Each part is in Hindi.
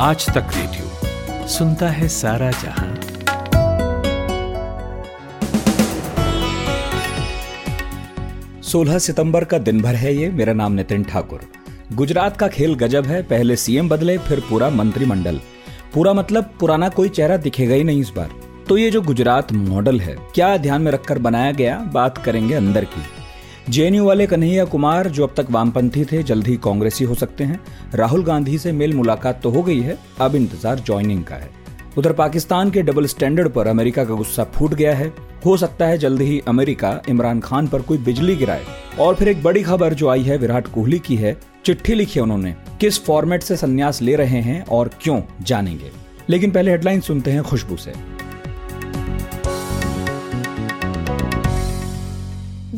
आज तक रेडियो सुनता है सारा जहाँ। सोलह सितंबर का दिन भर है ये। मेरा नाम नितिन ठाकुर। गुजरात का खेल गजब है। पहले सीएम बदले, फिर पूरा मंत्रिमंडल। पूरा मतलब पुराना कोई चेहरा दिखेगा ही नहीं इस बार। तो ये जो गुजरात मॉडल है, क्या ध्यान में रखकर बनाया गया? बात करेंगे अंदर की। जेएनयू वाले कन्हैया कुमार, जो अब तक वामपंथी थे, जल्द ही कांग्रेसी हो सकते हैं। राहुल गांधी से मेल मुलाकात तो हो गई है, अब इंतज़ार ज्वाइनिंग का है। उधर पाकिस्तान के डबल स्टैंडर्ड पर अमेरिका का गुस्सा फूट गया है। हो सकता है जल्द ही अमेरिका इमरान खान पर कोई बिजली गिराए। और फिर एक बड़ी खबर जो आई है, विराट कोहली की है, चिट्ठी लिखी उन्होंने, किस फॉर्मेट से संन्यास ले रहे हैं और क्यों जानेंगे। लेकिन पहले हेडलाइन सुनते हैं खुशबू से।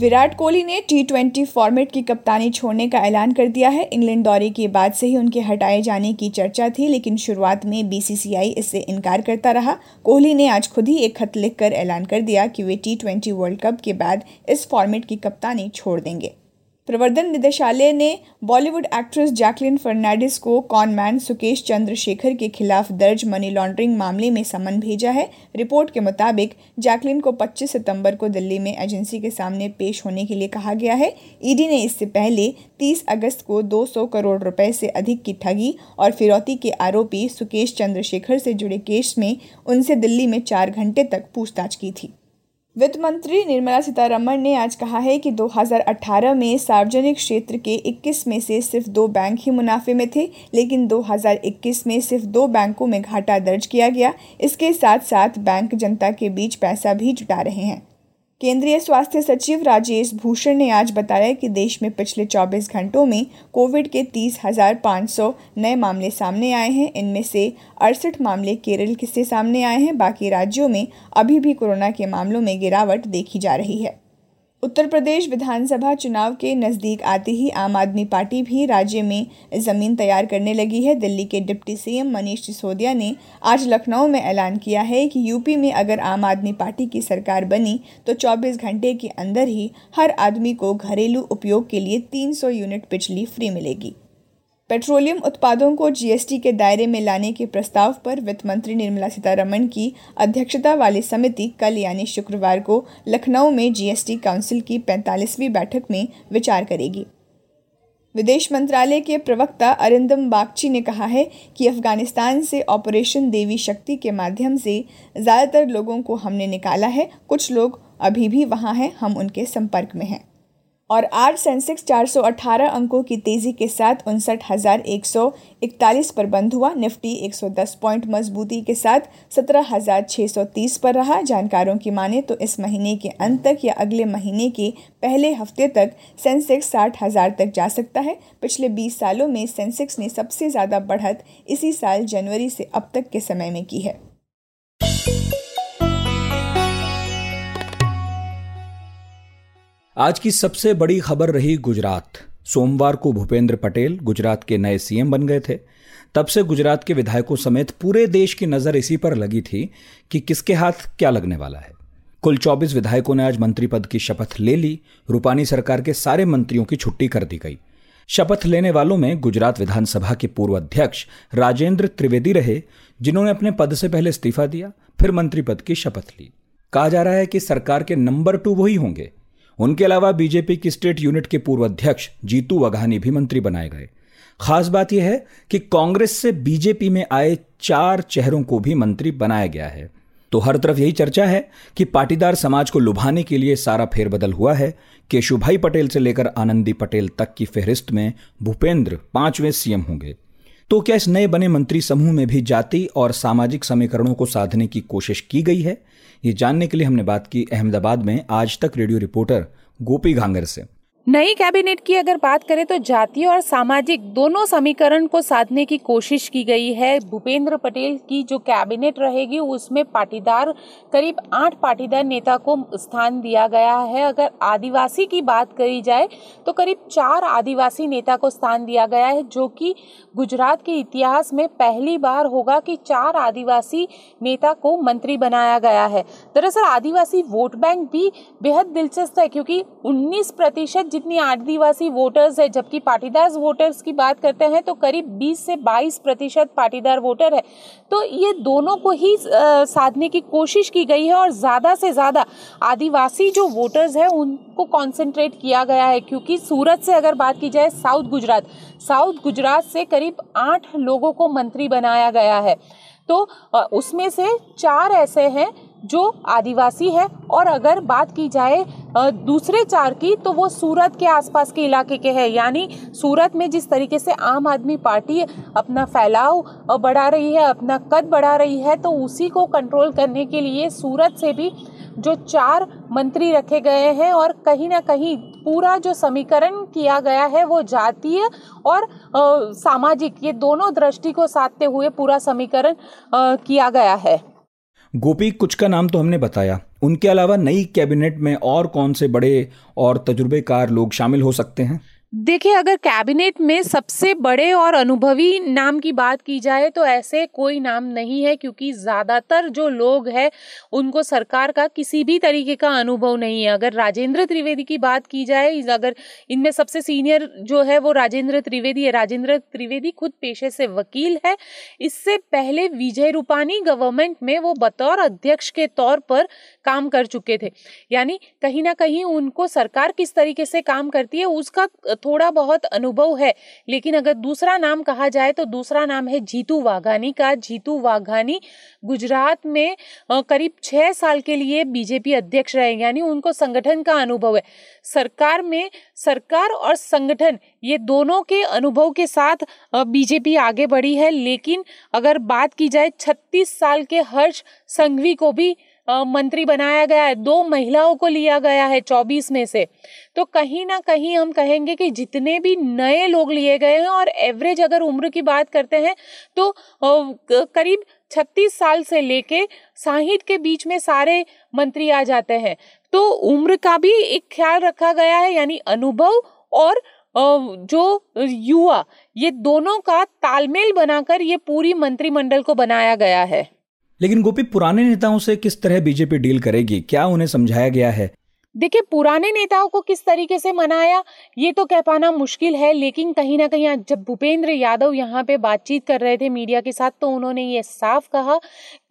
विराट कोहली ने टी ट्वेंटी फॉर्मेट की कप्तानी छोड़ने का ऐलान कर दिया है। इंग्लैंड दौरे के बाद से ही उनके हटाए जाने की चर्चा थी, लेकिन शुरुआत में बीसीसीआई इससे इनकार करता रहा। कोहली ने आज खुद ही एक खत लिखकर ऐलान कर दिया कि वे टी ट्वेंटी वर्ल्ड कप के बाद इस फॉर्मेट की कप्तानी छोड़ देंगे। प्रवर्धन निदेशालय ने बॉलीवुड एक्ट्रेस जैकलिन फर्नांडिस को कॉनमैन सुकेश चंद्रशेखर के खिलाफ दर्ज मनी लॉन्ड्रिंग मामले में समन भेजा है। रिपोर्ट के मुताबिक, जैकलिन को 25 सितंबर को दिल्ली में एजेंसी के सामने पेश होने के लिए कहा गया है। ईडी ने इससे पहले 30 अगस्त को 200 करोड़ रुपए से अधिक की ठगी और फिरौती के आरोपी सुकेश चंद्रशेखर से जुड़े केस में उनसे दिल्ली में चार घंटे तक पूछताछ की थी। वित्त मंत्री निर्मला सीतारमण ने आज कहा है कि 2018 में सार्वजनिक क्षेत्र के 21 में से सिर्फ़ दो बैंक ही मुनाफे में थे, लेकिन 2021 में सिर्फ़ दो बैंकों में घाटा दर्ज किया गया। इसके साथ साथ बैंक जनता के बीच पैसा भी जुटा रहे हैं। केंद्रीय स्वास्थ्य सचिव राजेश भूषण ने आज बताया कि देश में पिछले 24 घंटों में कोविड के तीस नए मामले सामने आए हैं। इनमें से अड़सठ मामले केरल से सामने आए हैं। बाकी राज्यों में अभी भी कोरोना के मामलों में गिरावट देखी जा रही है। उत्तर प्रदेश विधानसभा चुनाव के नज़दीक आते ही आम आदमी पार्टी भी राज्य में ज़मीन तैयार करने लगी है। दिल्ली के डिप्टी सीएम मनीष सिसोदिया ने आज लखनऊ में ऐलान किया है कि यूपी में अगर आम आदमी पार्टी की सरकार बनी तो 24 घंटे के अंदर ही हर आदमी को घरेलू उपयोग के लिए 300 यूनिट बिजली फ्री मिलेगी। पेट्रोलियम उत्पादों को जीएसटी के दायरे में लाने के प्रस्ताव पर वित्त मंत्री निर्मला सीतारमण की अध्यक्षता वाली समिति कल यानी शुक्रवार को लखनऊ में जीएसटी काउंसिल की पैंतालीसवीं बैठक में विचार करेगी। विदेश मंत्रालय के प्रवक्ता अरिंदम बागची ने कहा है कि अफ़गानिस्तान से ऑपरेशन देवी शक्ति के माध्यम से ज़्यादातर लोगों को हमने निकाला है, कुछ लोग अभी भी वहाँ हैं, हम उनके संपर्क में हैं। और आज सेंसेक्स 418 अंकों की तेज़ी के साथ उनसठ हज़ार एक सौ इकतालीस पर बंद हुआ। निफ्टी 110 पॉइंट मजबूती के साथ सत्रह हज़ार छः सौ तीस पर रहा। जानकारों की माने तो इस महीने के अंत तक या अगले महीने के पहले हफ़्ते तक सेंसेक्स साठ हज़ार तक जा सकता है। पिछले 20 सालों में सेंसेक्स ने सबसे ज़्यादा बढ़त इसी साल जनवरी से अब तक के समय में की है। आज की सबसे बड़ी खबर रही गुजरात। सोमवार को भूपेंद्र पटेल गुजरात के नए सीएम बन गए थे। तब से गुजरात के विधायकों समेत पूरे देश की नज़र इसी पर लगी थी कि किसके हाथ क्या लगने वाला है। कुल 24 विधायकों ने आज मंत्री पद की शपथ ले ली। रूपानी सरकार के सारे मंत्रियों की छुट्टी कर दी गई। शपथ लेने वालों में गुजरात विधानसभा के पूर्व अध्यक्ष राजेंद्र त्रिवेदी रहे, जिन्होंने अपने पद से पहले इस्तीफा दिया, फिर मंत्री पद की शपथ ली। कहा जा रहा है कि सरकार के नंबर टू वही होंगे। उनके अलावा बीजेपी की स्टेट यूनिट के पूर्व अध्यक्ष जीतू वघानी भी मंत्री बनाए गए। खास बात यह है कि कांग्रेस से बीजेपी में आए चार चेहरों को भी मंत्री बनाया गया है। तो हर तरफ़ यही चर्चा है कि पाटीदार समाज को लुभाने के लिए सारा फेरबदल हुआ है। केशुभाई पटेल से लेकर आनंदी पटेल तक की फेहरिस्त में भूपेंद्र पाँचवें सीएम होंगे। तो क्या इस नए बने मंत्री समूह में भी जाति और सामाजिक समीकरणों को साधने की कोशिश की गई है? ये जानने के लिए हमने बात की अहमदाबाद में। आज तक रेडियो रिपोर्टर गोपी घांगर से। नई कैबिनेट की अगर बात करें तो जातीय और सामाजिक दोनों समीकरण को साधने की कोशिश की गई है। भूपेंद्र पटेल की जो कैबिनेट रहेगी, उसमें पाटीदार, करीब आठ पाटीदार नेता को स्थान दिया गया है। अगर आदिवासी की बात करी जाए तो करीब चार आदिवासी नेता को स्थान दिया गया है, जो कि गुजरात के इतिहास में पहली बार होगा कि चार आदिवासी नेता को मंत्री बनाया गया है। दरअसल आदिवासी वोट बैंक भी बेहद दिलचस्प है, क्योंकि उन्नीस प्रतिशत जितनी आदिवासी वोटर्स है, जबकि पाटीदार वोटर्स की बात करते हैं तो करीब 20 से 22 प्रतिशत पाटीदार वोटर है। तो ये दोनों को ही साधने की कोशिश की गई है और ज़्यादा से ज़्यादा आदिवासी जो वोटर्स हैं, उनको कॉन्सेंट्रेट किया गया है। क्योंकि सूरत से अगर बात की जाए, साउथ गुजरात साउथ गुजरात से करीब आठ लोगों को मंत्री बनाया गया है। तो उसमें से चार ऐसे हैं जो आदिवासी है, और अगर बात की जाए दूसरे चार की तो वो सूरत के आसपास के इलाके के हैं। यानी सूरत में जिस तरीके से आम आदमी पार्टी अपना फैलाव बढ़ा रही है, अपना कद बढ़ा रही है तो उसी को कंट्रोल करने के लिए सूरत से भी जो चार मंत्री रखे गए हैं, और कहीं ना कहीं पूरा जो समीकरण किया गया है, वो जातीय और सामाजिक, ये दोनों दृष्टि को साधते हुए पूरा समीकरण किया गया है। गोपी, कुछ का नाम तो हमने बताया। उनके अलावा नई कैबिनेट में और कौन से बड़े और तजुर्बेकार लोग शामिल हो सकते हैं? देखिए, अगर कैबिनेट में सबसे बड़े और अनुभवी नाम की बात की जाए तो ऐसे कोई नाम नहीं है, क्योंकि ज़्यादातर जो लोग हैं, उनको सरकार का किसी भी तरीके का अनुभव नहीं है। अगर राजेंद्र त्रिवेदी की बात की जाए अगर इनमें सबसे सीनियर जो है, वो राजेंद्र त्रिवेदी है। राजेंद्र त्रिवेदी खुद पेशे से वकील है। इससे पहले विजय रूपानी गवर्नमेंट में वो बतौर अध्यक्ष के तौर पर काम कर चुके थे। यानी कहीं ना कहीं उनको सरकार किस तरीके से काम करती है, उसका थोड़ा बहुत अनुभव है, लेकिन अगर दूसरा नाम कहा जाए तो दूसरा नाम है जीतू वाघानी का। जीतू वाघानी गुजरात में करीब छह साल के लिए बीजेपी अध्यक्ष रहे, यानी उनको संगठन का अनुभव है। सरकार में सरकार और संगठन, ये दोनों के अनुभव के साथ बीजेपी आगे बढ़ी है, लेकिन अगर बात की जाए छत्तीस साल के हर्ष संघवी को भी मंत्री बनाया गया है, दो महिलाओं को लिया गया है चौबीस में से। तो कहीं ना कहीं हम कहेंगे कि जितने भी नए लोग लिए गए हैं और एवरेज अगर उम्र की बात करते हैं तो करीब छत्तीस साल से लेके साहिठ के बीच में सारे मंत्री आ जाते हैं। तो उम्र का भी एक ख्याल रखा गया है, यानी अनुभव और जो युवा, ये दोनों का तालमेल बनाकर ये पूरी मंत्रिमंडल को बनाया गया है। लेकिन गोपी पुराने नेताओं से किस तरह बीजेपी डील करेगी? क्या उन्हें समझाया गया है? देखिए, पुराने नेताओं को किस तरीके से मनाया, ये तो कह पाना मुश्किल है, लेकिन कहीं ना कहीं जब भूपेंद्र यादव यहाँ पे बातचीत कर रहे थे मीडिया के साथ तो उन्होंने ये साफ़ कहा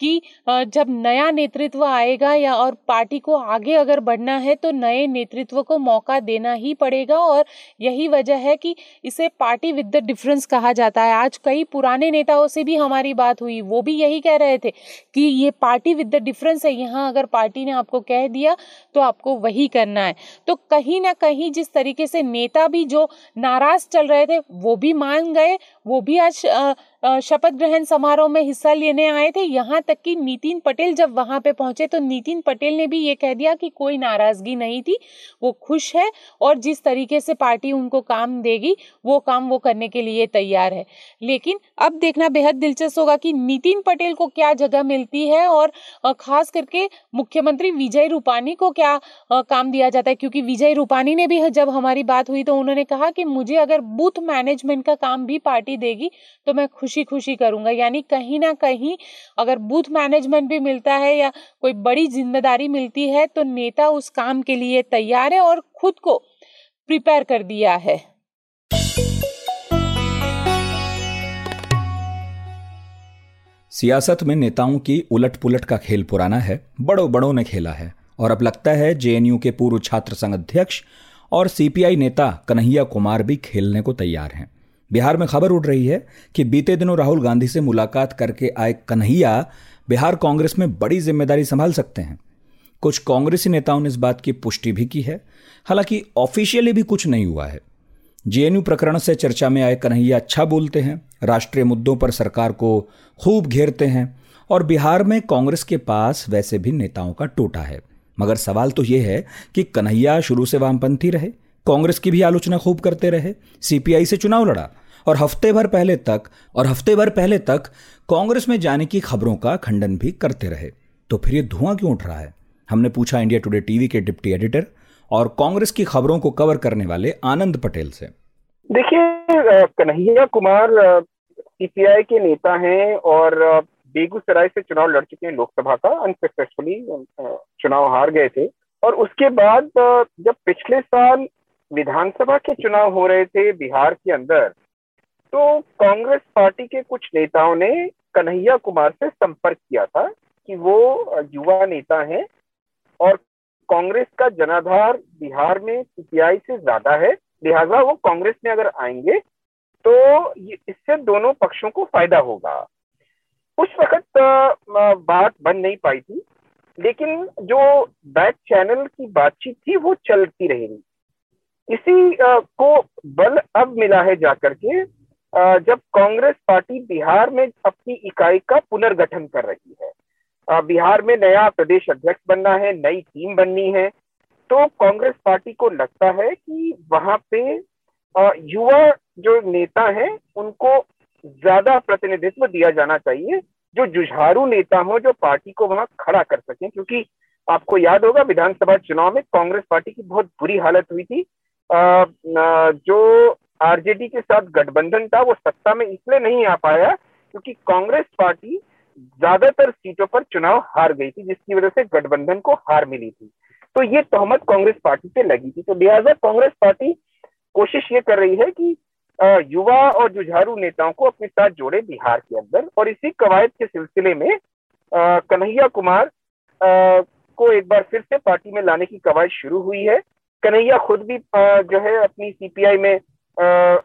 कि जब नया नेतृत्व आएगा या और पार्टी को आगे अगर बढ़ना है तो नए नेतृत्व को मौका देना ही पड़ेगा और यही वजह है कि इसे पार्टी विद द डिफरेंस कहा जाता है। आज कई पुराने नेताओं से भी हमारी बात हुई, वो भी यही कह रहे थे कि ये पार्टी विद द डिफरेंस है, यहाँ अगर पार्टी ने आपको कह दिया तो आपको वही करना है। तो कहीं ना कहीं जिस तरीके से नेता भी जो नाराज़ चल रहे थे, वो भी मान गए वो भी आज शपथ ग्रहण समारोह में हिस्सा लेने आए थे। यहाँ तक कि नितिन पटेल जब वहाँ पे पहुँचे तो नितिन पटेल ने भी ये कह दिया कि कोई नाराज़गी नहीं थी, वो खुश है और जिस तरीके से पार्टी उनको काम देगी, वो काम वो करने के लिए तैयार है। लेकिन अब देखना बेहद दिलचस्प होगा कि नितिन पटेल को क्या जगह मिलती है और खास करके मुख्यमंत्री विजय रूपानी को क्या काम दिया जाता है। क्योंकि विजय रूपानी ने भी जब हमारी बात हुई तो उन्होंने कहा कि मुझे अगर बूथ मैनेजमेंट का काम भी पार्टी देगी तो मैं खुशी खुशी करूँगा। यानी कहीं ना कहीं अगर बूथ मैनेजमेंट भी मिलता है या कोई बड़ी ज़िम्मेदारी मिलती है तो नेता उस काम के लिए तैयार है और खुद को प्रिपेयर कर दिया है। सियासत में नेताओं की उलट पुलट का खेल पुराना है बड़ों बड़ों ने खेला है और अब लगता है जेएनयू के पूर्व छात्र संघ अध्यक्ष और सीपीआई नेता कन्हैया कुमार भी खेलने को तैयार हैं। बिहार में खबर उड़ रही है कि बीते दिनों राहुल गांधी से मुलाकात करके आए कन्हैया बिहार कांग्रेस में बड़ी ज़िम्मेदारी संभाल सकते हैं। कुछ कांग्रेसी नेताओं ने इस बात की पुष्टि भी की है। हालाँकि ऑफिशियली भी कुछ नहीं हुआ है। जेएनयू प्रकरण से चर्चा में आए कन्हैया अच्छा बोलते हैं, राष्ट्रीय मुद्दों पर सरकार को खूब घेरते हैं और बिहार में कांग्रेस के पास वैसे भी नेताओं का टोटा है। मगर सवाल तो यह है कि कन्हैया शुरू से वामपंथी रहे कांग्रेस की भी आलोचना खूब करते रहे, सीपीआई से चुनाव लड़ा और हफ़्ते भर पहले तक, और हफ़्ते भर पहले तक कांग्रेस में जाने की खबरों का खंडन भी करते रहे। तो फिर ये धुआँ क्यों उठ रहा है? हमने पूछा इंडिया टुडे टीवी के डिप्टी एडिटर और कांग्रेस की खबरों को कवर करने वाले आनंद पटेल से। देखिए कन्हैया कुमार सीपीआई के नेता हैं और बेगूसराय से चुनाव लड़ चुके हैं लोकसभा का अनसक्सेसफुली चुनाव हार गए थे। और उसके बाद जब पिछले साल विधानसभा के चुनाव हो रहे थे बिहार के अंदर तो कांग्रेस पार्टी के कुछ नेताओं ने कन्हैया कुमार से संपर्क किया था कि वो युवा नेता हैं और कांग्रेस का जनाधार बिहार में सीपीआई से ज़्यादा है। लिहाजा वो कांग्रेस में अगर आएँगे तो इससे दोनों पक्षों को फ़ायदा होगा। उस वक्त बात बन नहीं पाई थी, लेकिन जो बैक चैनल की बातचीत थी वो चलती रहेगी। इसी को बल अब मिला है जाकर के जब कांग्रेस पार्टी बिहार में अपनी इकाई का पुनर्गठन कर रही है। बिहार में नया प्रदेश अध्यक्ष बनना है, नई टीम बननी है। तो कांग्रेस पार्टी को लगता है कि वहाँ पे युवा जो नेता हैं, उनको ज़्यादा प्रतिनिधित्व दिया जाना चाहिए। जो जुझारू नेता हो, जो पार्टी को वहाँ खड़ा कर सके, क्योंकि आपको याद होगा, विधानसभा चुनाव में कांग्रेस पार्टी की बहुत बुरी हालत हुई थी। जो आरजेडी के साथ गठबंधन था, वो सत्ता में इसलिए नहीं आ पाया क्योंकि कांग्रेस पार्टी ज़्यादातर सीटों पर चुनाव हार गई थी, जिसकी वजह से गठबंधन को हार मिली थी। तो ये तोहमत कांग्रेस पार्टी पे लगी थी। तो लिहाजा कांग्रेस पार्टी कोशिश ये कर रही है कि युवा और जुझारू नेताओं को अपने साथ जोड़े बिहार के अंदर और इसी कवायद के सिलसिले में कन्हैया कुमार को एक बार फिर से पार्टी में लाने की कवायद शुरू हुई है। कन्हैया खुद भी जो है अपनी सीपीआई में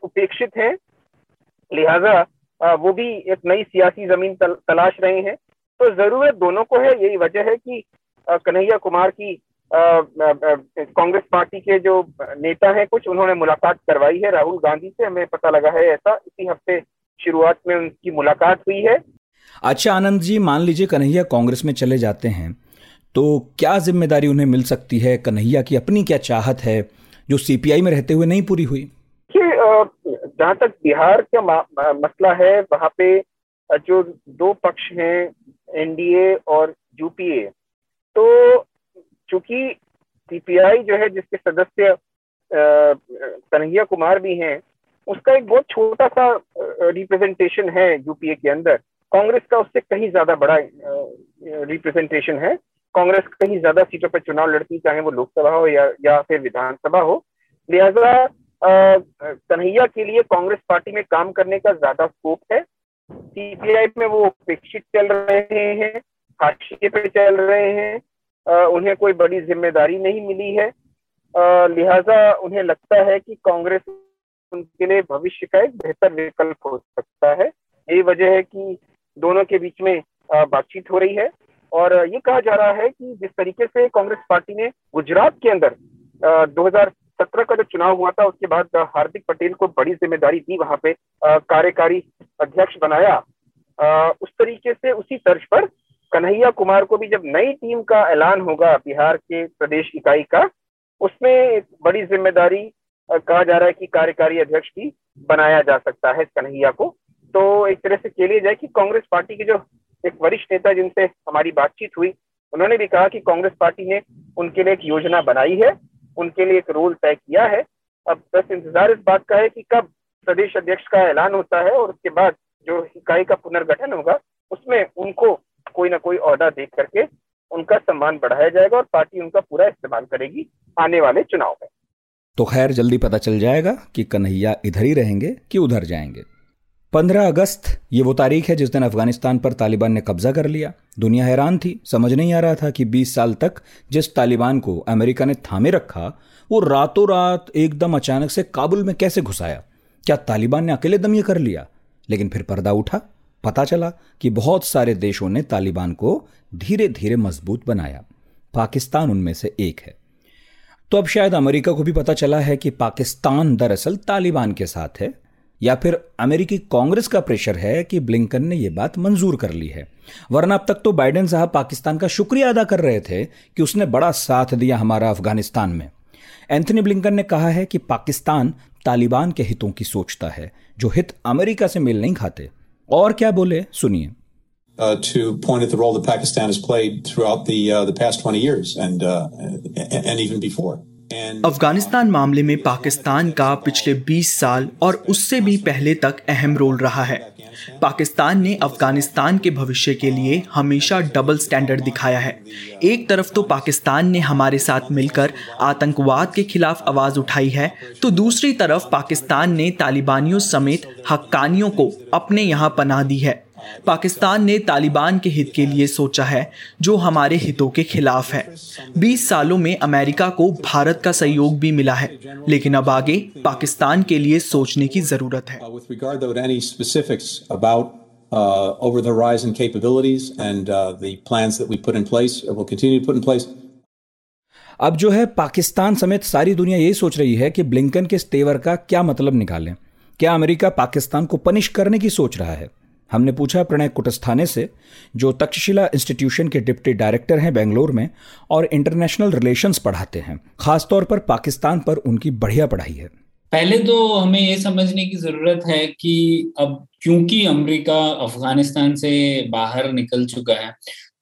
उपेक्षित हैं। लिहाजा वो भी एक नई सियासी ज़मीन तल, तलाश रहे हैं। तो ज़रूरत दोनों को है। यही वजह है कि कन्हैया कुमार की कांग्रेस पार्टी के जो नेता हैं कुछ उन्होंने मुलाकात करवाई है। राहुल गांधी से हमें पता लगा है ऐसा। इसी हफ़्ते शुरुआत में उनकी मुलाकात हुई है। अच्छा आनंद जी मान लीजिए कन्हैया कांग्रेस में चले जाते हैं। तो क्या ज़िम्मेदारी उन्हें मिल सकती है? कन्हैया की अपनी क्या चाहत है, जो सीपीआई में रहते हुए नहीं पूरी हुई? जहाँ तक बिहार का मसला है, वहाँ पे जो दो पक्ष हैं एनडीए और यूपीए तो चूँकि सीपीआई जो है, जिसके सदस्य कन्हैया कुमार भी हैं, उसका एक बहुत छोटा सा रिप्रेजेंटेशन है यूपीए के अंदर। कांग्रेस का उससे कहीं ज़्यादा बड़ा रिप्रेजेंटेशन है। कांग्रेस कहीं ज़्यादा सीटों पर चुनाव लड़ती चाहे वो लोकसभा हो या या फिर विधानसभा हो। लिहाजा कन्हैया के लिए कांग्रेस पार्टी में काम करने का ज़्यादा स्कोप है। सीपीआई में वो उपेक्षित चल रहे हैं हाशिए पे चल रहे हैं आ, उन्हें कोई बड़ी ज़िम्मेदारी नहीं मिली है। लिहाजा उन्हें लगता है कि कांग्रेस उनके लिए भविष्य का एक बेहतर विकल्प हो सकता है। यही वजह है कि दोनों के बीच में बातचीत हो रही है। और ये कहा जा रहा है कि जिस तरीके से कांग्रेस पार्टी ने गुजरात के अंदर दो सत्रह का जो चुनाव हुआ था, उसके बाद हार्दिक पटेल को बड़ी ज़िम्मेदारी दी, वहाँ पे कार्यकारी अध्यक्ष बनाया उस तरीके से उसी तर्ज पर कन्हैया कुमार को भी जब नई टीम का ऐलान होगा, बिहार के प्रदेश इकाई का, उसमें बड़ी ज़िम्मेदारी कहा जा रहा है कि कार्यकारी अध्यक्ष भी बनाया जा सकता है कन्हैया को। तो एक तरह से कह लिया जाए कि कांग्रेस पार्टी के जो एक वरिष्ठ नेता जिनसे हमारी बातचीत हुई, उन्होंने भी कहा कि कांग्रेस पार्टी ने उनके लिए एक योजना बनाई है, उनके लिए एक रोल तय किया है। अब बस इंतज़ार इस बात का है कि कब प्रदेश अध्यक्ष का ऐलान होता है और उसके बाद जो इकाई का पुनर्गठन होगा, उसमें उनको कोई ना कोई ऑर्डर देख करके उनका सम्मान बढ़ाया जाएगा और पार्टी उनका पूरा इस्तेमाल करेगी आने वाले चुनाव में। तो खैर, जल्दी पता चल जाएगा कि कन्हैया इधर ही रहेंगे कि उधर जाएँगे। पंद्रह अगस्त, ये वो तारीख है जिस दिन अफ़गानिस्तान पर तालिबान ने कब्जा कर लिया। दुनिया हैरान थी, समझ नहीं आ रहा था कि 20 साल तक जिस तालिबान को अमेरिका ने थामे रखा, वो रातों रात एकदम अचानक से काबुल में कैसे घुसाया? क्या तालिबान ने अकेले दम ये कर लिया? लेकिन फिर पर्दा उठा, पता चला कि बहुत सारे देशों ने तालिबान को धीरे धीरे मज़बूत बनाया। पाकिस्तान उनमें से एक है। तो अब शायद अमेरिका को भी पता चला है कि पाकिस्तान दरअसल तालिबान के साथ है। या फिर अमेरिकी कांग्रेस का प्रेशर है कि ब्लिंकन ने यह बात मंजूर कर ली है। वरना अब तक तो बाइडेन साहब पाकिस्तान का शुक्रिया अदा कर रहे थे कि उसने बड़ा साथ दिया हमारा अफ़गानिस्तान में। एंथनी ब्लिंकन ने कहा है कि पाकिस्तान तालिबान के हितों की सोचता है जो हित अमेरिका से मेल नहीं खाते। और क्या बोले? सुनिए। Uh, to point at the role that Pakistan has played throughout the uh, the past 20 years and uh, and even before. Afghanistan मामले में पाकिस्तान का पिछले 20 साल और उससे भी पहले तक अहम रोल रहा है। पाकिस्तान ने अफ़गानिस्तान के भविष्य के लिए हमेशा डबल स्टैंडर्ड दिखाया है। एक तरफ़ तो पाकिस्तान ने हमारे साथ मिलकर आतंकवाद के खिलाफ आवाज़ उठाई है तो दूसरी तरफ़ पाकिस्तान ने तालिबानियों समेत हक्कानियों को अपने यहाँ पनाह दी है। पाकिस्तान ने तालिबान के हित के लिए सोचा है जो हमारे हितों के खिलाफ है। 20 सालों में अमेरिका को भारत का सहयोग भी मिला है लेकिन अब आगे पाकिस्तान के लिए सोचने की ज़रूरत है। Uh, over the horizon capabilities and uh, the plans that we put in place will continue to put in place. अब जो है पाकिस्तान समेत सारी दुनिया यही सोच रही है कि ब्लिंकन के स्तेवर का क्या मतलब निकालें? क्या अमेरिका पाकिस्तान को पनिश करने की सोच रहा है? हमने पूछा प्रणय कुटस्थाने से, जो तक्षशिला इंस्टीट्यूशन के डिप्टी डायरेक्टर हैं बेंगलोर में और इंटरनेशनल रिलेशंस पढ़ाते हैं, खासतौर पर पाकिस्तान पर उनकी बढ़िया पढ़ाई है। पहले तो हमें ये समझने की ज़रूरत है कि अब क्योंकि अमेरिका अफ़गानिस्तान से बाहर निकल चुका है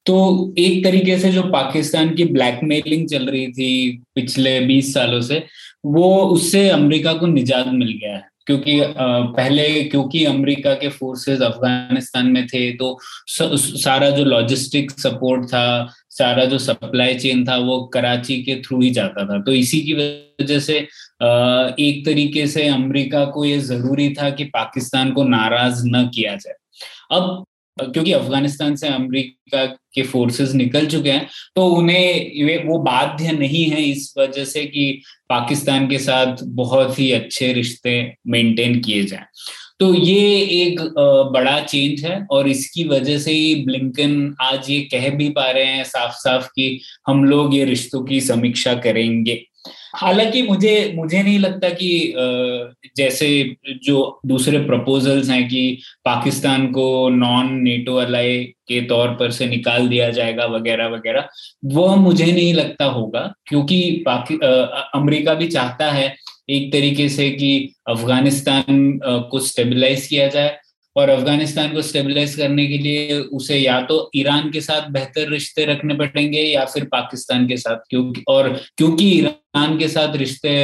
तो एक तरीके से जो पाकिस्तान की ब्लैकमेलिंग चल रही थी पिछले 20 सालों से, वो उससे अमेरिका को निजात मिल गया है। क्योंकि पहले क्योंकि अमेरिका के फोर्सेस अफ़गानिस्तान में थे तो सारा जो लॉजिस्टिक सपोर्ट था, सारा जो सप्लाई चेन था, वो कराची के थ्रू ही जाता था। तो इसी की वजह से एक तरीके से अमेरिका को ये ज़रूरी था कि पाकिस्तान को नाराज़ न किया जाए। अब क्योंकि अफ़गानिस्तान से अमेरिका के फोर्सेस निकल चुके हैं तो उन्हें वो बाध्य नहीं है इस वजह से कि पाकिस्तान के साथ बहुत ही अच्छे रिश्ते मेंटेन किए जाएँ। तो ये एक बड़ा चेंज है और इसकी वजह से ही ब्लिंकन आज ये कह भी पा रहे हैं साफ़ साफ़ कि हम लोग ये रिश्तों की समीक्षा करेंगे। हालाँकि मुझे मुझे नहीं लगता कि जैसे जो दूसरे प्रपोजल्स हैं कि पाकिस्तान को नॉन नेटो अलाई के तौर पर से निकाल दिया जाएगा वगैरह वगैरह, वो मुझे नहीं लगता होगा, क्योंकि अमेरिका भी चाहता है एक तरीके से कि अफ़गानिस्तान को स्टेबलाइज किया जाए और अफ़गानिस्तान को स्टेबलाइज करने के लिए उसे या तो ईरान के साथ बेहतर रिश्ते रखने पड़ेंगे या फिर पाकिस्तान के साथ, क्योंकि और क्योंकि ईरान के साथ रिश्ते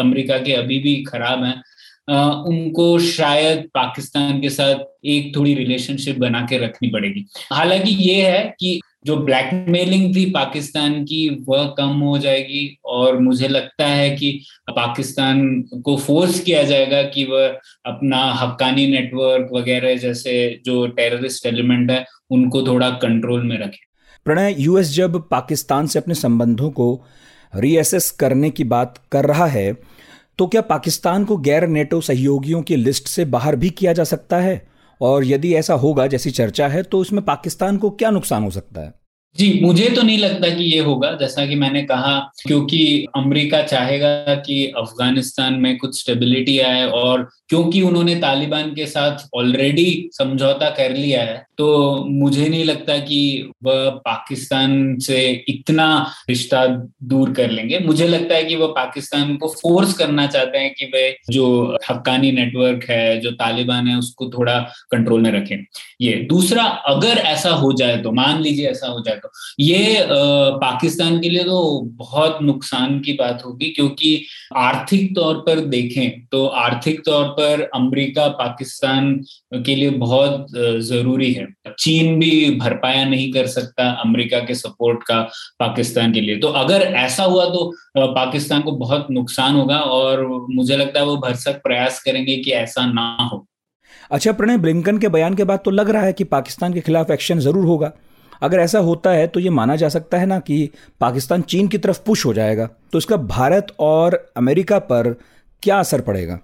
अमेरिका के अभी भी खराब हैं उनको शायद पाकिस्तान के साथ एक थोड़ी रिलेशनशिप बना के रखनी पड़ेगी। हालाँकि ये है कि जो ब्लैकमेलिंग थी पाकिस्तान की, वह कम हो जाएगी और मुझे लगता है कि पाकिस्तान को फोर्स किया जाएगा कि वह अपना हक्कानी नेटवर्क वगैरह जैसे जो टेररिस्ट एलिमेंट है, उनको थोड़ा कंट्रोल में रखे। प्रणय यूएस जब पाकिस्तान से अपने संबंधों को रीएसेस करने की बात कर रहा है तो क्या पाकिस्तान को गैर नेटो सहयोगियों की लिस्ट से बाहर भी किया जा सकता है? और यदि ऐसा होगा, जैसी चर्चा है तो इसमें पाकिस्तान को क्या नुकसान हो सकता है? जी, मुझे तो नहीं लगता कि ये होगा, जैसा कि मैंने कहा, क्योंकि अमेरिका चाहेगा कि अफ़गानिस्तान में कुछ स्टेबिलिटी आए और क्योंकि उन्होंने तालिबान के साथ ऑलरेडी समझौता कर लिया है तो मुझे नहीं लगता कि वह पाकिस्तान से इतना रिश्ता दूर कर लेंगे। मुझे लगता है कि वह पाकिस्तान को फोर्स करना चाहते हैं कि वे जो हक्कानी नेटवर्क है, जो तालिबान है, उसको थोड़ा कंट्रोल में रखें। ये, दूसरा, अगर ऐसा हो जाए तो मान लीजिए ऐसा हो जाए तो ये पाकिस्तान के लिए तो बहुत नुकसान की बात होगी, क्योंकि आर्थिक तौर पर देखें तो आर्थिक तौर पर अमेरिका पाकिस्तान के लिए बहुत ज़रूरी है। चीन भी भरपाया नहीं कर सकता अमेरिका के सपोर्ट का पाकिस्तान के लिए। तो अगर ऐसा हुआ तो पाकिस्तान को बहुत नुकसान होगा और मुझे लगता है वो भरसक प्रयास करेंगे कि ऐसा ना हो। अच्छा प्रणय, ब्लिंकन के बयान के बाद तो लग रहा है कि पाकिस्तान के खिलाफ एक्शन ज़रूर होगा। अगर ऐसा होता है तो ये माना जा सकता है ना कि पाकिस्तान चीन की तरफ़ पुश हो जाएगा। तो इसका भारत और अमेरिका पर क्या असर पड़ेगा?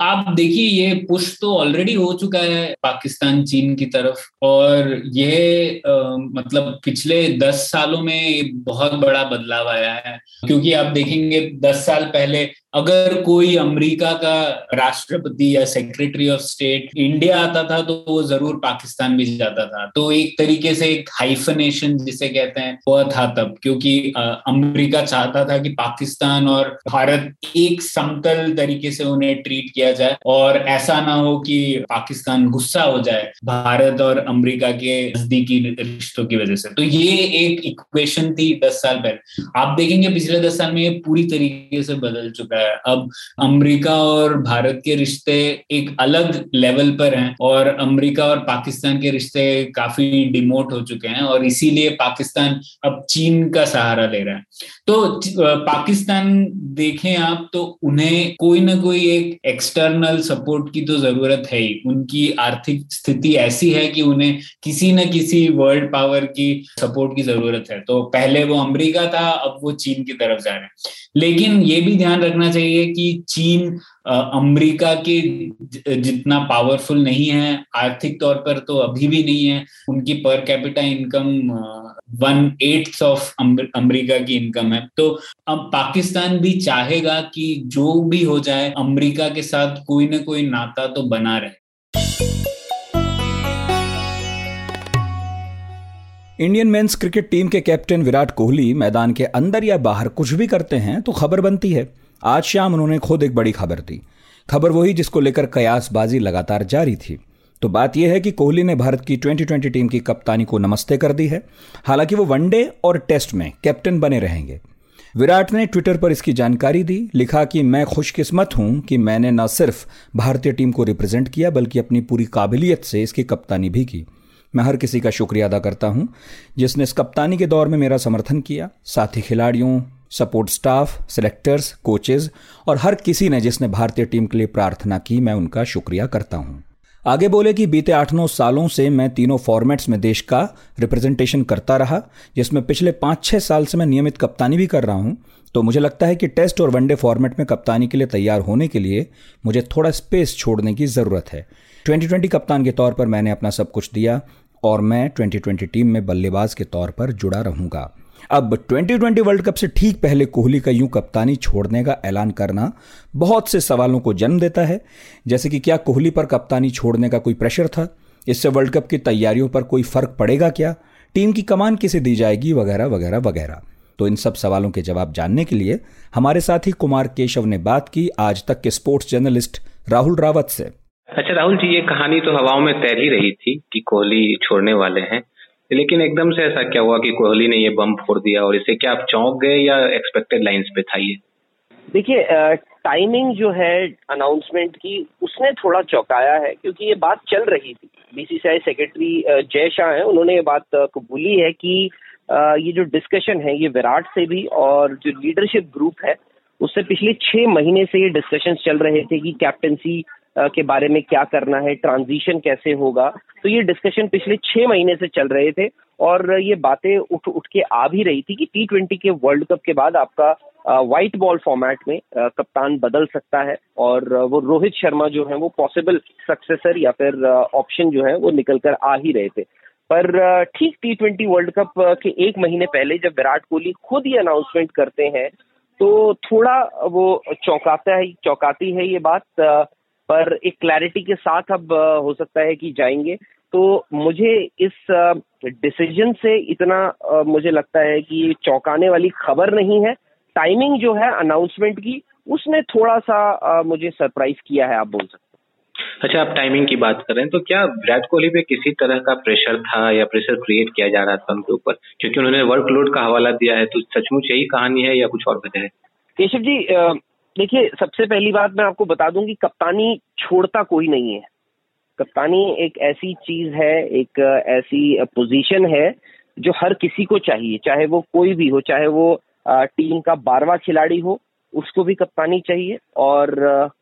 आप देखिए ये पुश तो ऑलरेडी हो चुका है पाकिस्तान चीन की तरफ़। और ये आ, मतलब पिछले दस सालों में बहुत बड़ा बदलाव आया है। क्योंकि आप देखेंगे दस साल पहले अगर कोई अमेरिका का राष्ट्रपति या सेक्रेटरी ऑफ़ स्टेट इंडिया आता था तो वो ज़रूर पाकिस्तान भी जाता था। तो एक तरीके से एक हाइफनेशन जिसे कहते हैं वह था तब, क्योंकि अमेरिका चाहता था कि पाकिस्तान और भारत एक समतल तरीके से उन्हें ट्रीट किया जाए, और ऐसा ना हो कि पाकिस्तान गुस्सा हो जाए भारत और अमरीका के नजदीकी रिश्तों की वजह से। तो ये एक इक्वेशन थी दस साल पहले। आप देखेंगे पिछले दस साल में ये पूरी तरीके से बदल चुका है अब अमेरिका और भारत के रिश्ते एक अलग लेवल पर हैं और अमेरिका और पाकिस्तान के रिश्ते काफ़ी डिमोट हो चुके हैं और इसीलिए पाकिस्तान अब चीन का सहारा ले रहा है। तो पाकिस्तान देखें आप तो उन्हें कोई ना कोई एक एक्सटर्नल सपोर्ट की तो ज़रूरत है ही। उनकी आर्थिक स्थिति ऐसी है कि उन्हें किसी न किसी वर्ल्ड पावर की सपोर्ट की ज़रूरत है। तो पहले वो अमेरिका था, अब वो चीन की तरफ़ जा रहे हैं। लेकिन ये भी ध्यान रखना चाहिए कि चीन अमेरिका के जितना पावरफुल नहीं है, आर्थिक तौर पर तो अभी भी नहीं है, उनकी per capita income one eighth of America की इनकम है। तो अब पाकिस्तान भी चाहेगा कि जो भी हो जाए, अमेरिका के साथ कोई ना कोई नाता तो बना रहे। इंडियन मेंस क्रिकेट टीम के कैप्टन विराट कोहली मैदान के अंदर या बाहर कुछ भी करते हैं तो खबर बनती है। आज शाम उन्होंने खुद एक बड़ी खबर दी। खबर वही जिसको लेकर कयासबाजी लगातार जारी थी। तो बात यह है कि कोहली ने भारत की 2020 टीम की कप्तानी को नमस्ते कर दी है। हालाँकि वो वनडे और टेस्ट में कैप्टन बने रहेंगे। विराट ने ट्विटर पर इसकी जानकारी दी, लिखा कि मैं खुशकिस्मत हूँ कि मैंने न सिर्फ़ भारतीय टीम को रिप्रेजेंट किया, बल्कि अपनी पूरी काबिलियत से इसकी कप्तानी भी की। मैं हर किसी का शुक्रिया अदा करता हूँ, जिसने इस कप्तानी के दौर में मेरा समर्थन किया। साथी खिलाड़ियों सपोर्ट स्टाफ सेलेक्टर्स कोचेज और हर किसी ने जिसने भारतीय टीम के लिए प्रार्थना की, मैं उनका शुक्रिया करता हूँ। आगे बोले कि बीते आठ नौ सालों से मैं तीनों फॉर्मेट्स में देश का रिप्रेजेंटेशन करता रहा, जिसमें पिछले पाँच छः साल से मैं नियमित कप्तानी भी कर रहा हूँ। तो मुझे लगता है कि टेस्ट और वनडे फॉर्मेट में कप्तानी के लिए तैयार होने के लिए मुझे थोड़ा स्पेस छोड़ने की ज़रूरत है। 2020 कप्तान के तौर पर मैंने अपना सब कुछ दिया और मैं 2020 टीम में बल्लेबाज के तौर पर जुड़ा रहूँगा। अब 2020 वर्ल्ड कप से ठीक पहले कोहली का यूँ कप्तानी छोड़ने का ऐलान करना बहुत से सवालों को जन्म देता है। जैसे कि क्या कोहली पर कप्तानी छोड़ने का कोई प्रेशर था? इससे वर्ल्ड कप की तैयारियों पर कोई फ़र्क पड़ेगा क्या? टीम की कमान किसे दी जाएगी? वगैरह वगैरह वगैरह। तो इन सब सवालों के जवाब जानने के लिए हमारे साथ ही कुमार केशव ने बात की आज तक के स्पोर्ट्स जर्नलिस्ट राहुल रावत से। अच्छा राहुल जी, ये कहानी तो हवाओं में तैर ही रही थी कि कोहली छोड़ने वाले हैं। लेकिन एकदम से ऐसा क्या हुआ कि कोहली ने ये बम फोड़ दिया और इसे क्या आप चौंक गए या एक्सपेक्टेड लाइंस पे था ये? देखिए टाइमिंग जो है अनाउंसमेंट की, उसने थोड़ा चौंकाया है क्योंकि ये बात चल रही थी। बीसीसीआई सेक्रेटरी जय शाह है, उन्होंने ये बात कबूली है कि ये जो डिस्कशन है ये विराट से भी और जो लीडरशिप ग्रुप है, उससे पिछले छह महीने से ये डिस्कशन चल रहे थे कि कैप्टनसी के बारे में क्या करना है ट्रांजिशन कैसे होगा? तो ये डिस्कशन पिछले छह महीने से चल रहे थे और ये बातें उठ उठ के आ भी रही थी कि टी ट्वेंटी के वर्ल्ड कप के बाद आपका व्हाइट बॉल फॉर्मेट में कप्तान बदल सकता है और वो रोहित शर्मा जो है वो पॉसिबल सक्सेसर या फिर ऑप्शन जो है वो निकल कर आ ही रहे थे। पर ठीक टी ट्वेंटी वर्ल्ड कप के एक महीने पहले जब विराट कोहली खुद ही अनाउंसमेंट करते हैं तो थोड़ा वो चौंकाता है, चौंकाती है ये बात पर एक क्लैरिटी के साथ अब हो सकता है कि जाएँगे। तो मुझे इस डिसीज़न से इतना मुझे लगता है कि चौंकाने वाली खबर नहीं है। टाइमिंग जो है अनाउंसमेंट की उसने थोड़ा सा मुझे सरप्राइज़ किया है आप बोल सकते अच्छा आप टाइमिंग की बात कर रहे हैं तो क्या विराट कोहली पे किसी तरह का प्रेशर था या प्रेशर क्रिएट किया जा रहा था उनके ऊपर? क्योंकि उन्होंने वर्कलोड का हवाला दिया है तो सचमुच यही कहानी है या कुछ और वजह है? केशव जी देखिए, सबसे पहली बात मैं आपको बता दूँ कि कप्तानी छोड़ता कोई नहीं है। कप्तानी एक ऐसी चीज़ है, एक ऐसी पोजीशन है जो हर किसी को चाहिए, चाहे वो कोई भी हो, चाहे वो टीम का बारवा खिलाड़ी हो, उसको भी कप्तानी चाहिए। और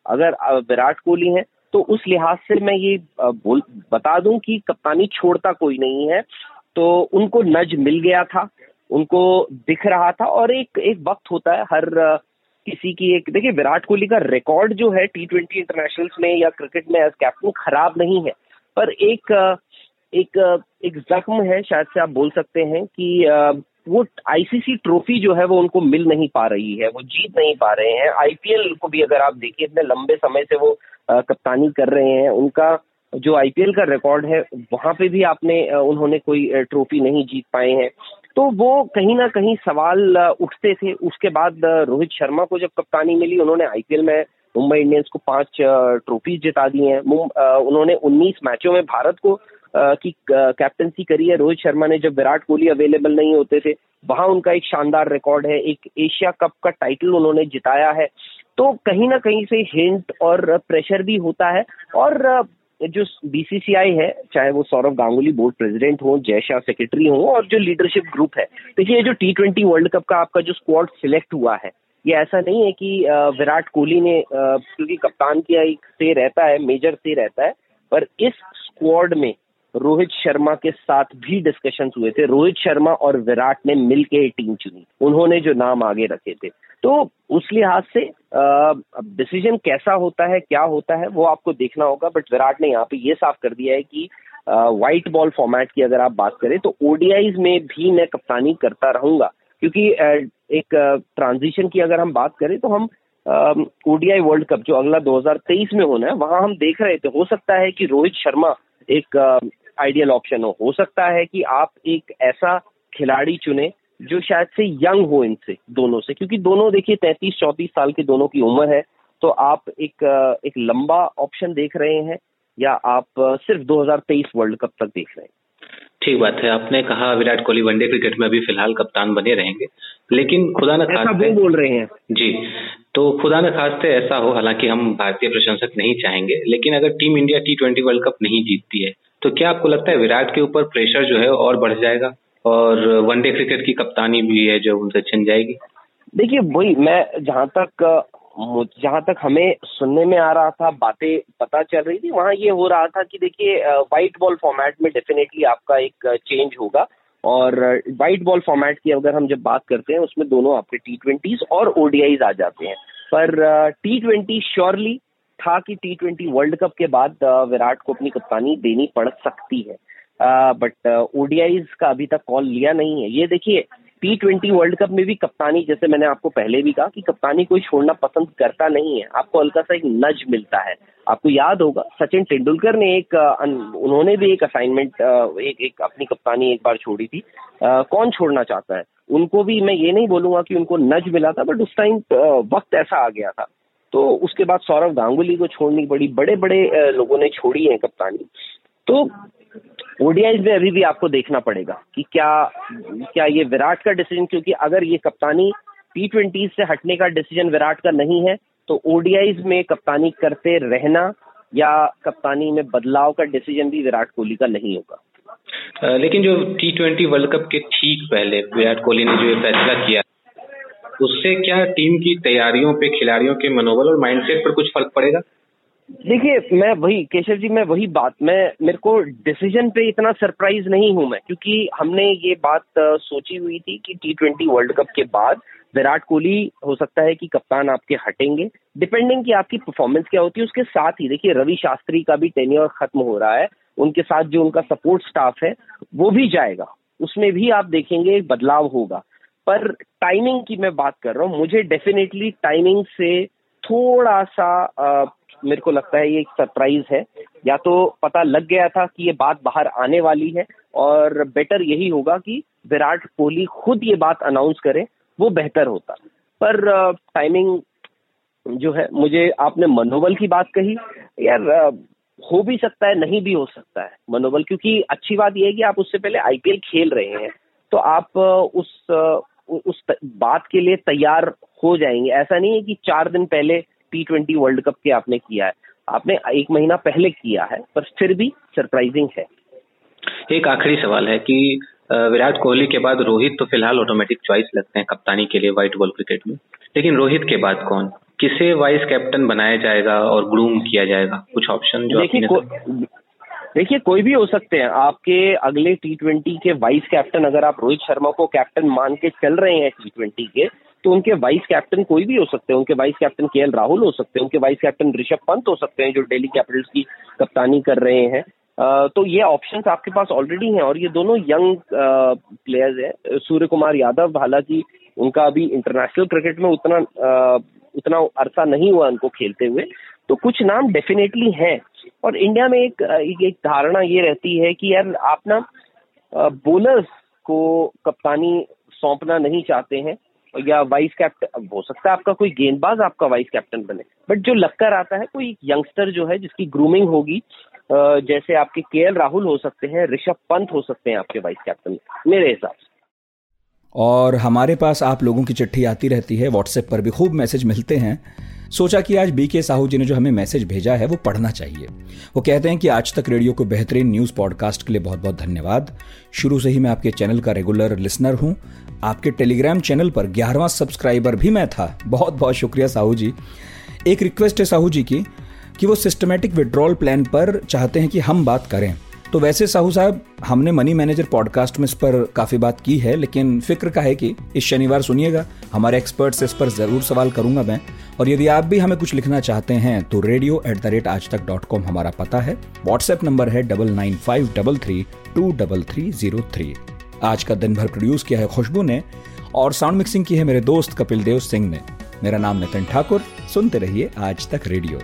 अगर विराट कोहली है तो उस लिहाज से मैं ये बोल, बता दूँ कि कप्तानी छोड़ता कोई नहीं है। तो उनको नज मिल गया था, उनको दिख रहा था और एक एक वक्त होता है, हर किसी की एक, देखिए, विराट कोहली का रिकॉर्ड जो है टी ट्वेंटी इंटरनेशनल्स में या क्रिकेट में एज कैप्टन खराब नहीं है। पर एक एक एक जख्म है, शायद से आप बोल सकते हैं कि वो आईसीसी ट्रॉफी जो है वो उनको मिल नहीं पा रही है, वो जीत नहीं पा रहे हैं। आईपीएल को भी अगर आप देखिए, इतने लंबे समय से वो कप्तानी कर रहे हैं, उनका जो आईपीएल का रिकॉर्ड है, वहाँ पे भी आपने उन्होंने कोई ट्रॉफी नहीं जीत पाए हैं। तो वो कहीं ना कहीं सवाल उठते थे। उसके बाद रोहित शर्मा को जब कप्तानी मिली, उन्होंने आईपीएल में मुंबई इंडियंस को पाँच ट्रॉफीज जिता दी हैं। उन्होंने 19 मैचों में भारत को की कैप्टनसी करी है। रोहित शर्मा ने जब विराट कोहली अवेलेबल नहीं होते थे, वहाँ उनका एक शानदार रिकॉर्ड है। एक एशिया कप का टाइटल उन्होंने जिताया है। तो कहीं ना कहीं से हिंट और प्रेशर भी होता है। और जो बीसीसीआई है, चाहे वो सौरभ गांगुली बोर्ड प्रेसिडेंट हो, जय शाह सेक्रेटरी हो, और जो लीडरशिप ग्रुप है। देखिए ये जो टी ट्वेंटी वर्ल्ड कप का आपका जो स्क्वाड सिलेक्ट हुआ है, ये ऐसा नहीं है कि विराट कोहली ने क्योंकि कप्तान किया एक से रहता है मेजर से रहता है, पर इस स्क्वाड में रोहित शर्मा के साथ भी डिस्कशंस हुए थे। रोहित शर्मा और विराट ने मिलकर टीम चुनी। उन्होंने जो नाम आगे रखे थे। तो उस लिहाज से डिसीज़न कैसा होता है, क्या होता है, वो आपको देखना होगा। बट विराट ने यहाँ पे ये साफ़ कर दिया है कि व्हाइट बॉल फॉर्मेट की अगर आप बात करें तो ओडीआईज में भी मैं कप्तानी करता रहूँगा। क्योंकि एक ट्रांजिशन की अगर हम बात करें तो हम ओडीआई वर्ल्ड कप जो अगला 2023 में होना है, वहाँ हम देख रहे थे। हो सकता है कि रोहित शर्मा एक आइडियल ऑप्शन हो। हो सकता है कि आप एक ऐसा खिलाड़ी चुने जो शायद से यंग हो इनसे दोनों से। क्योंकि दोनों देखिए तैतीस चौंतीस साल के दोनों की उम्र है तो आप एक एक लंबा ऑप्शन देख रहे हैं या आप सिर्फ़ 2023 वर्ल्ड कप तक देख रहे हैं? ठीक बात है। आपने कहा विराट कोहली वनडे क्रिकेट में अभी फ़िलहाल कप्तान बने रहेंगे। लेकिन खुदा न खास्ते बोल रहे हैं। जी। तो खुदा न खास्ते ऐसा हो, हालाँकि हम भारतीय प्रशंसक नहीं चाहेंगे, लेकिन अगर team India T twenty World Cup नहीं जीतती है तो क्या आपको लगता है विराट के ऊपर प्रेशर जो है और बढ़ जाएगा? और वनडे क्रिकेट की कप्तानी भी है जो उनसे छिन जाएगी। देखिए, वही मैं जहाँ तक जहाँ तक हमें सुनने में आ रहा था, बातें पता चल रही थी, वहाँ ये हो रहा था कि देखिए व्हाइट बॉल फॉर्मेट में डेफिनेटली आपका एक चेंज होगा। और व्हाइट बॉल फॉर्मेट की अगर हम जब बात करते हैं, उसमें दोनों आपके टी ट्वेंटीज और ओडीआईज आ जाते हैं। पर टी ट्वेंटी श्योरली था कि टी ट्वेंटी वर्ल्ड कप के बाद विराट को अपनी कप्तानी देनी पड़ सकती है। बट ओडीआईज का अभी तक कॉल लिया नहीं है। ये देखिए टी ट्वेंटी वर्ल्ड कप में भी कप्तानी, जैसे मैंने आपको पहले भी कहा कि कप्तानी कोई छोड़ना पसंद करता नहीं है। आपको हल्का सा एक नज मिलता है। आपको याद होगा, सचिन तेंदुलकर ने एक उन्होंने भी एक असाइनमेंट एक एक अपनी कप्तानी एक बार छोड़ी थी। कौन छोड़ना चाहता है? उनको भी मैं ये नहीं बोलूँगा कि उनको नज मिला था बट उस टाइम वक्त ऐसा आ गया था। तो उसके बाद सौरभ गांगुली को छोड़नी पड़ी बड़े बड़े लोगों ने छोड़ी है कप्तानी। तो ओडीआईज में अभी भी आपको देखना पड़ेगा कि क्या क्या ये विराट का डिसीज़न क्योंकि अगर ये कप्तानी टी ट्वेंटी से हटने का डिसीज़न विराट का नहीं है तो ओडीआईज में कप्तानी करते रहना या कप्तानी में बदलाव का डिसीज़न भी विराट कोहली का नहीं होगा। लेकिन जो टी ट्वेंटी वर्ल्ड कप के ठीक पहले विराट कोहली ने जो ये फैसला किया, उससे क्या टीम की तैयारियों पे, खिलाड़ियों के मनोबल और माइंडसेट पर कुछ फ़र्क पड़ेगा? देखिए, मैं वही, केशव जी, मैं वही बात, मैं, मेरे को डिसीज़न पे इतना सरप्राइज़ नहीं हूँ मैं, क्योंकि हमने ये बात सोची हुई थी कि टी ट्वेंटी वर्ल्ड कप के बाद विराट कोहली, हो सकता है कि कप्तान आपके हटेंगे। डिपेंडिंग कि आपकी परफॉर्मेंस क्या होती है, उसके साथ ही, देखिए, रवि शास्त्री का भी टेन्योर खत्म हो रहा है उनके साथ जो उनका सपोर्ट स्टाफ है वो भी जाएगा। उसमें भी आप देखेंगे बदलाव होगा। पर टाइमिंग की मैं बात कर रहा हूँ मुझे डेफिनेटली टाइमिंग से थोड़ा सा आ, मेरे को लगता है ये एक सरप्राइज़ है। या तो पता लग गया था कि ये बात बाहर आने वाली है और बेटर यही होगा कि विराट कोहली खुद ये बात अनाउंस करे वो बेहतर होता। पर टाइमिंग जो है मुझे आपने मनोबल की बात कही। यार हो भी सकता है, नहीं भी हो सकता है, मनोबल। क्योंकि अच्छी बात यह है कि आप उससे पहले आईपीएल खेल रहे हैं तो आप उस उस बात के लिए तैयार हो जाएँगे। ऐसा नहीं है कि चार दिन पहले टी ट्वेंटी वर्ल्ड कप के आपने किया है। आपने एक महीना पहले किया है, पर फिर भी सरप्राइजिंग है। एक आखिरी सवाल है कि विराट कोहली के बाद रोहित तो फ़िलहाल ऑटोमेटिक चॉइस लगते हैं कप्तानी के लिए व्हाइट बॉल क्रिकेट में। लेकिन रोहित के बाद कौन? किसे वाइस कैप्टन बनाया जाएगा और ग्रूम किया जाएगा? कुछ ऑप्शन जो देखिए को, देखिए कोई भी हो सकते हैं। आपके अगले टी ट्वेंटी के वाइस कैप्टन अगर आप रोहित शर्मा को कैप्टन मान के चल रहे हैं टी ट्वेंटी के तो उनके वाइस कैप्टन कोई भी हो सकते हैं। उनके वाइस कैप्टन के राहुल हो सकते हैं। उनके वाइस कैप्टन ऋषभ पंत हो सकते हैं जो डेली कैपिटल्स की कप्तानी कर रहे हैं। तो ये ऑप्शंस आपके पास ऑलरेडी हैं और ये दोनों यंग प्लेयर्स हैं। सूर्य कुमार यादव हालाँकि उनका अभी इंटरनेशनल क्रिकेट में उतना उतना अरसा नहीं हुआ उनको खेलते हुए। तो कुछ नाम डेफिनेटली हैं। और इंडिया में एक एक धारणा ये रहती है कि यार आप ना बोलर्स को कप्तानी सौंपना नहीं चाहते हैं, या वाइस कैप्टन हो सकता है आपका कोई गेंदबाज आपका वाइस कैप्टन बने। बट जो लगकर आता है, कोई यंगस्टर जो है, जिसकी ग्रूमिंग होगी जैसे आपके के राहुल हो सकते हैं, ऋषभ पंत हो सकते हैं आपके वाइस कैप्टन मेरे हिसाब से। और हमारे पास आप लोगों की चिट्ठी आती रहती है व्हाट्सएप पर भी खूब मैसेज मिलते हैं। सोचा कि आज बी के साहू जी ने जो हमें मैसेज भेजा है, वो पढ़ना चाहिए। वो कहते हैं कि आज तक रेडियो को बेहतरीन न्यूज़ पॉडकास्ट के लिए बहुत बहुत धन्यवाद। शुरू से ही मैं आपके चैनल का रेगुलर लिसनर हूँ। आपके टेलीग्राम चैनल पर ग्यारहवां सब्सक्राइबर भी मैं था। बहुत बहुत शुक्रिया साहू जी। एक रिक्वेस्ट है साहू जी की, कि वो सिस्टमेटिक विड्रॉल प्लान पर चाहते हैं कि हम बात करें। तो वैसे साहू साहब, हमने मनी मैनेजर पॉडकास्ट में इस पर काफ़ी बात की है, लेकिन फ़िक्र का है कि इस शनिवार सुनिएगा, हमारे एक्सपर्ट से इस पर ज़रूर सवाल करूँगा मैं। और यदि आप भी हमें कुछ लिखना चाहते हैं तो रेडियो एट द रेट आज तक डॉट कॉम हमारा पता है। व्हाट्सएप नंबर है double nine five double three two double three zero three आज का दिन भर प्रोड्यूस किया है खुशबू ने, और साउंड मिक्सिंग की है मेरे दोस्त कपिल देव सिंह ने। मेरा नाम नितिन ठाकुर, सुनते रहिए आज तक रेडियो